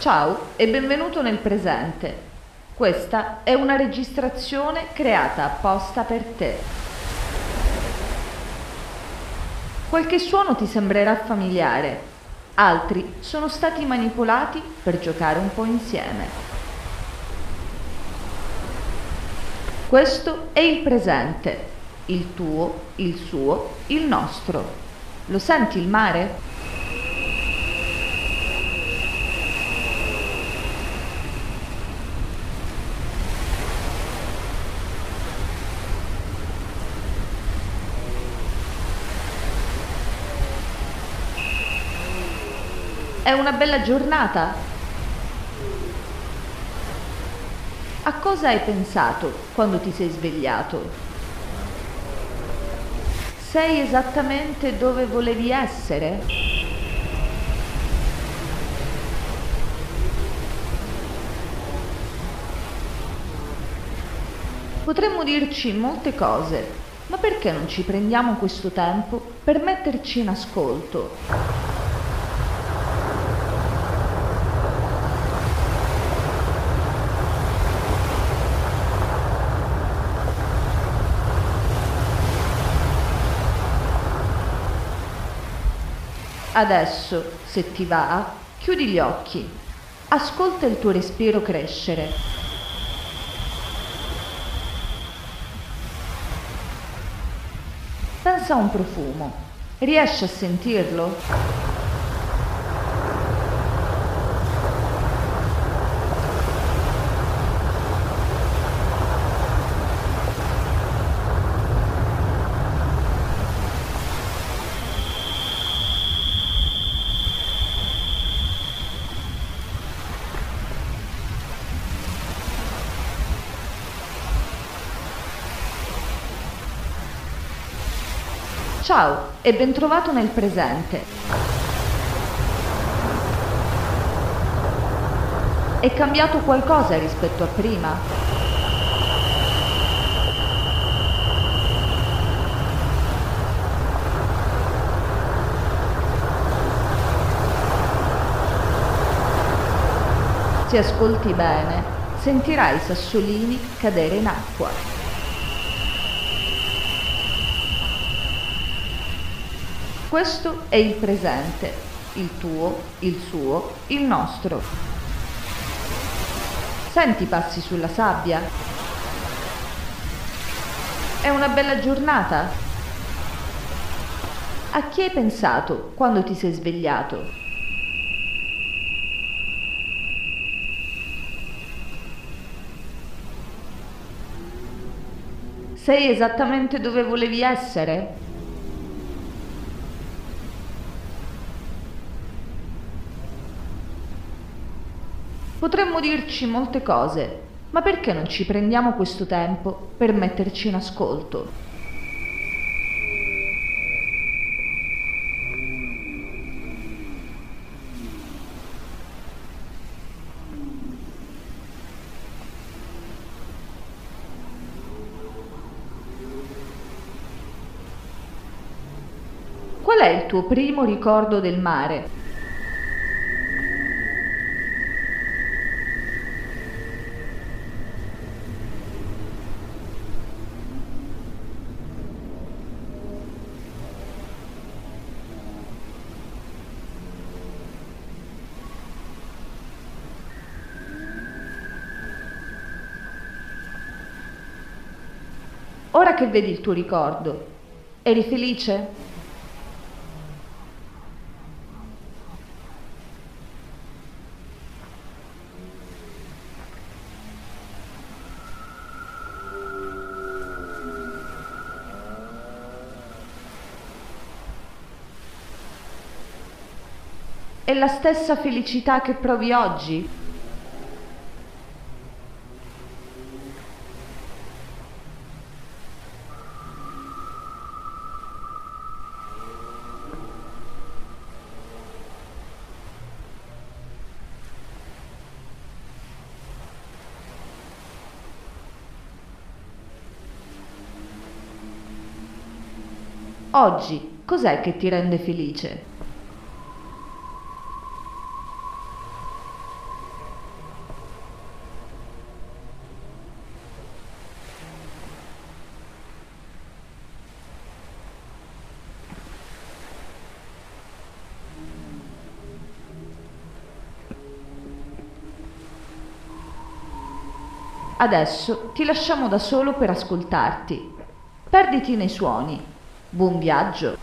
Ciao e benvenuto nel presente. Questa è una registrazione creata apposta per te. Qualche suono ti sembrerà familiare, altri sono stati manipolati per giocare un po' insieme. Questo è il presente, il tuo, il suo, il nostro. Lo senti il mare? È una bella giornata? A cosa hai pensato quando ti sei svegliato? Sei esattamente dove volevi essere? Potremmo dirci molte cose, ma perché non ci prendiamo questo tempo per metterci in ascolto? Adesso, se ti va, chiudi gli occhi. Ascolta il tuo respiro crescere. Pensa a un profumo. Riesci a sentirlo? Ciao e bentrovato nel presente. È cambiato qualcosa rispetto a prima? Se ascolti bene, sentirai i sassolini cadere in acqua. Questo è il presente, il tuo, il suo, il nostro. Senti i passi sulla sabbia? È una bella giornata? A chi hai pensato quando ti sei svegliato? Sei esattamente dove volevi essere? Potremmo dirci molte cose, ma perché non ci prendiamo questo tempo per metterci in ascolto? Qual è il tuo primo ricordo del mare? Ora che vedi il tuo ricordo, eri felice? È la stessa felicità che provi oggi? Oggi cos'è che ti rende felice? Adesso ti lasciamo da solo per ascoltarti. Perditi nei suoni buon viaggio.